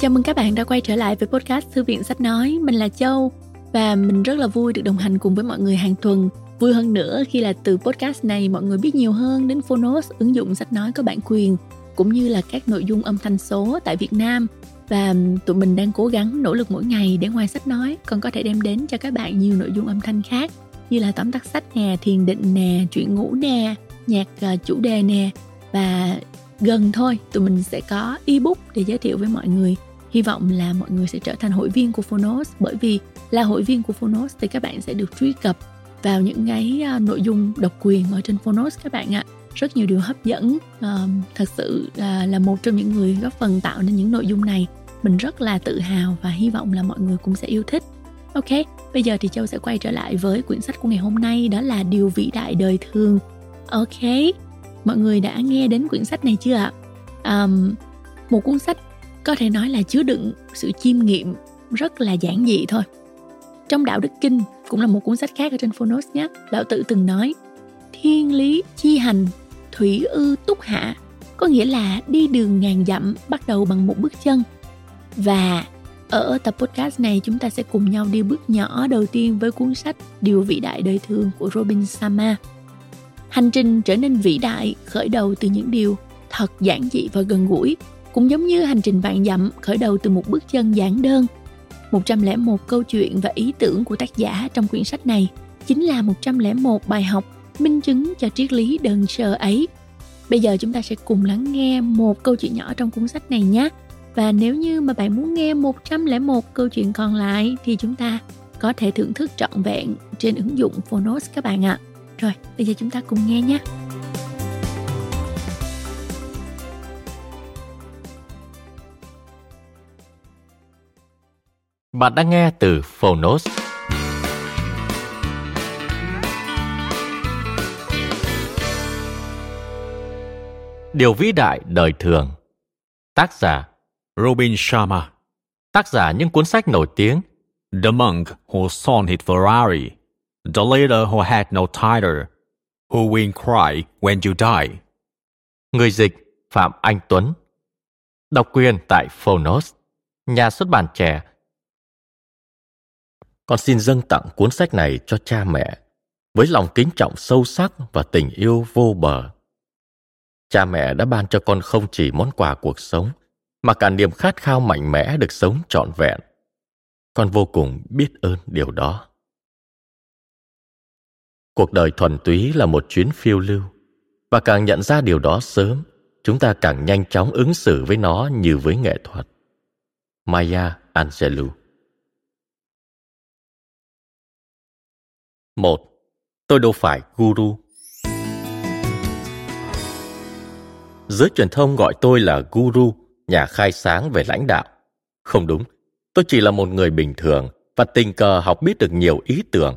Chào mừng các bạn đã quay trở lại với podcast Thư viện Sách Nói. Mình là Châu và mình rất là vui được đồng hành cùng với mọi người hàng tuần. Vui hơn nữa khi là từ podcast này mọi người biết nhiều hơn đến Phonos, ứng dụng sách nói có bản quyền cũng như là các nội dung âm thanh số tại Việt Nam và tụi mình đang cố gắng nỗ lực mỗi ngày để ngoài sách nói còn có thể đem đến cho các bạn nhiều nội dung âm thanh khác như là tóm tắt sách nè, thiền định nè, chuyện ngủ nè, nhạc ờ, chủ đề nè và gần thôi tụi mình sẽ có ebook để giới thiệu với mọi người hy vọng là mọi người sẽ trở thành hội viên của Phonos bởi vì là hội viên của Phonos thì các bạn sẽ được truy cập vào những cái uh, nội dung độc quyền ở trên Phonos các bạn ạ. Rất nhiều điều hấp dẫn um, thật sự uh, là một trong những người góp phần tạo nên những nội dung này. Mình rất là tự hào và hy vọng là mọi người cũng sẽ yêu thích. Ok bây giờ thì châu sẽ quay trở lại với quyển sách của ngày hôm nay đó là điều vĩ đại đời thường. Ok mọi người đã nghe đến quyển sách này chưa ạ? Um, một cuốn sách có thể nói là chứa đựng sự chiêm nghiệm rất là giản dị thôi. Trong đạo đức kinh cũng là một cuốn sách khác ở trên phonos nhé lão tử từng nói thiên lý chi hành thủy ư túc hạ. Có nghĩa là đi đường ngàn dặm bắt đầu bằng một bước chân. Và ở tập podcast này chúng ta sẽ cùng nhau đi bước nhỏ đầu tiên với cuốn sách Điều vĩ đại đời thường của Robin Sama. Hành trình trở nên vĩ đại khởi đầu từ những điều thật giản dị và gần gũi, cũng giống như hành trình vạn dặm khởi đầu từ một bước chân giản đơn. 101 câu chuyện và ý tưởng của tác giả trong quyển sách này chính là 101 bài học minh chứng cho triết lý đơn sơ ấy. Bây giờ chúng ta sẽ cùng lắng nghe một câu chuyện nhỏ trong cuốn sách này nhé. Và nếu như mà bạn muốn nghe 101 câu chuyện còn lại thì chúng ta có thể thưởng thức trọn vẹn trên ứng dụng Phonos các bạn ạ. Rồi, bây giờ chúng ta cùng nghe nhé. Bạn đang nghe từ Phonos. Điều vĩ đại đời thường. Tác giả Robin Sharma. Tác giả những cuốn sách nổi tiếng. The monk who saw his Ferrari. The leader who had no title. Who will cry when you die. Người dịch Phạm Anh Tuấn. Độc quyền tại Phonos. Nhà xuất bản trẻ con xin dâng tặng cuốn sách này cho cha mẹ với lòng kính trọng sâu sắc và tình yêu vô bờ. Cha mẹ đã ban cho con không chỉ món quà cuộc sống, mà cả niềm khát khao mạnh mẽ được sống trọn vẹn. Con vô cùng biết ơn điều đó. Cuộc đời thuần túy là một chuyến phiêu lưu, và càng nhận ra điều đó sớm, chúng ta càng nhanh chóng ứng xử với nó như với nghệ thuật. Maya Angelou một Tôi đâu phải guru. Giới truyền thông gọi tôi là guru, nhà khai sáng về lãnh đạo. Không đúng, tôi chỉ là một người bình thường và tình cờ học biết được nhiều ý tưởng,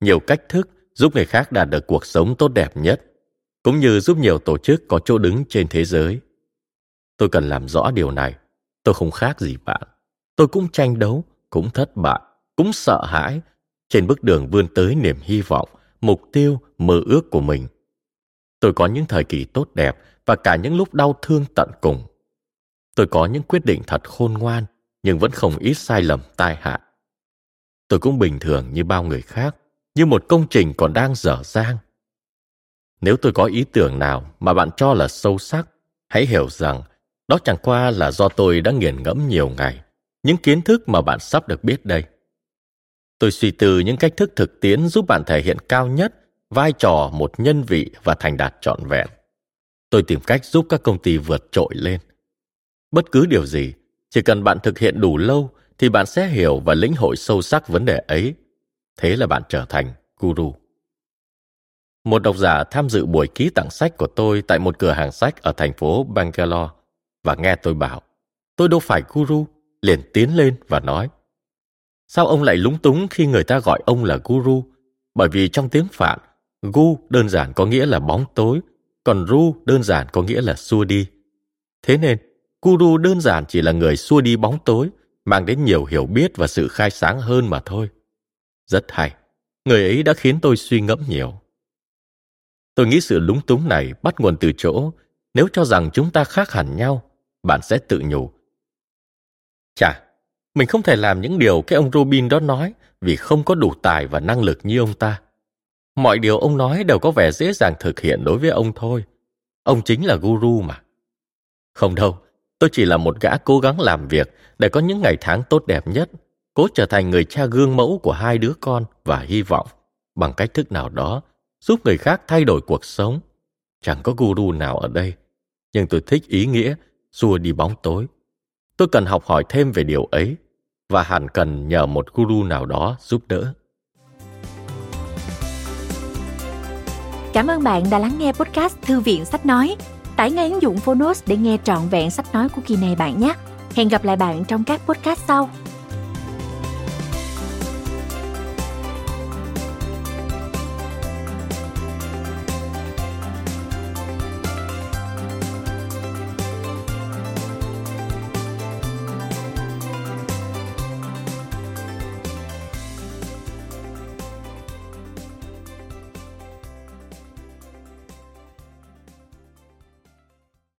nhiều cách thức giúp người khác đạt được cuộc sống tốt đẹp nhất, cũng như giúp nhiều tổ chức có chỗ đứng trên thế giới. Tôi cần làm rõ điều này. Tôi không khác gì bạn. Tôi cũng tranh đấu, cũng thất bại, cũng sợ hãi trên bước đường vươn tới niềm hy vọng, mục tiêu, mơ ước của mình. Tôi có những thời kỳ tốt đẹp và cả những lúc đau thương tận cùng. Tôi có những quyết định thật khôn ngoan, nhưng vẫn không ít sai lầm tai hại. Tôi cũng bình thường như bao người khác, như một công trình còn đang dở dang. Nếu tôi có ý tưởng nào mà bạn cho là sâu sắc, hãy hiểu rằng đó chẳng qua là do tôi đã nghiền ngẫm nhiều ngày những kiến thức mà bạn sắp được biết đây. Tôi suy tư những cách thức thực tiễn giúp bạn thể hiện cao nhất vai trò một nhân vị và thành đạt trọn vẹn. Tôi tìm cách giúp các công ty vượt trội lên. Bất cứ điều gì, chỉ cần bạn thực hiện đủ lâu thì bạn sẽ hiểu và lĩnh hội sâu sắc vấn đề ấy. Thế là bạn trở thành guru. Một độc giả tham dự buổi ký tặng sách của tôi tại một cửa hàng sách ở thành phố Bangalore và nghe tôi bảo, tôi đâu phải guru, liền tiến lên và nói, Sao ông lại lúng túng khi người ta gọi ông là guru? Bởi vì trong tiếng Phạn, gu đơn giản có nghĩa là bóng tối, còn ru đơn giản có nghĩa là xua đi. Thế nên, guru đơn giản chỉ là người xua đi bóng tối, mang đến nhiều hiểu biết và sự khai sáng hơn mà thôi. Rất hay. Người ấy đã khiến tôi suy ngẫm nhiều. Tôi nghĩ sự lúng túng này bắt nguồn từ chỗ nếu cho rằng chúng ta khác hẳn nhau, bạn sẽ tự nhủ. Chà, mình không thể làm những điều cái ông Robin đó nói vì không có đủ tài và năng lực như ông ta. Mọi điều ông nói đều có vẻ dễ dàng thực hiện đối với ông thôi. Ông chính là guru mà. Không đâu, tôi chỉ là một gã cố gắng làm việc để có những ngày tháng tốt đẹp nhất, cố trở thành người cha gương mẫu của hai đứa con và hy vọng bằng cách thức nào đó giúp người khác thay đổi cuộc sống. Chẳng có guru nào ở đây, nhưng tôi thích ý nghĩa xua đi bóng tối. Tôi cần học hỏi thêm về điều ấy và hẳn cần nhờ một guru nào đó giúp đỡ. Cảm ơn bạn đã lắng nghe podcast Thư viện Sách Nói. Tải ngay ứng dụng Phonos để nghe trọn vẹn sách nói của kỳ này bạn nhé. Hẹn gặp lại bạn trong các podcast sau.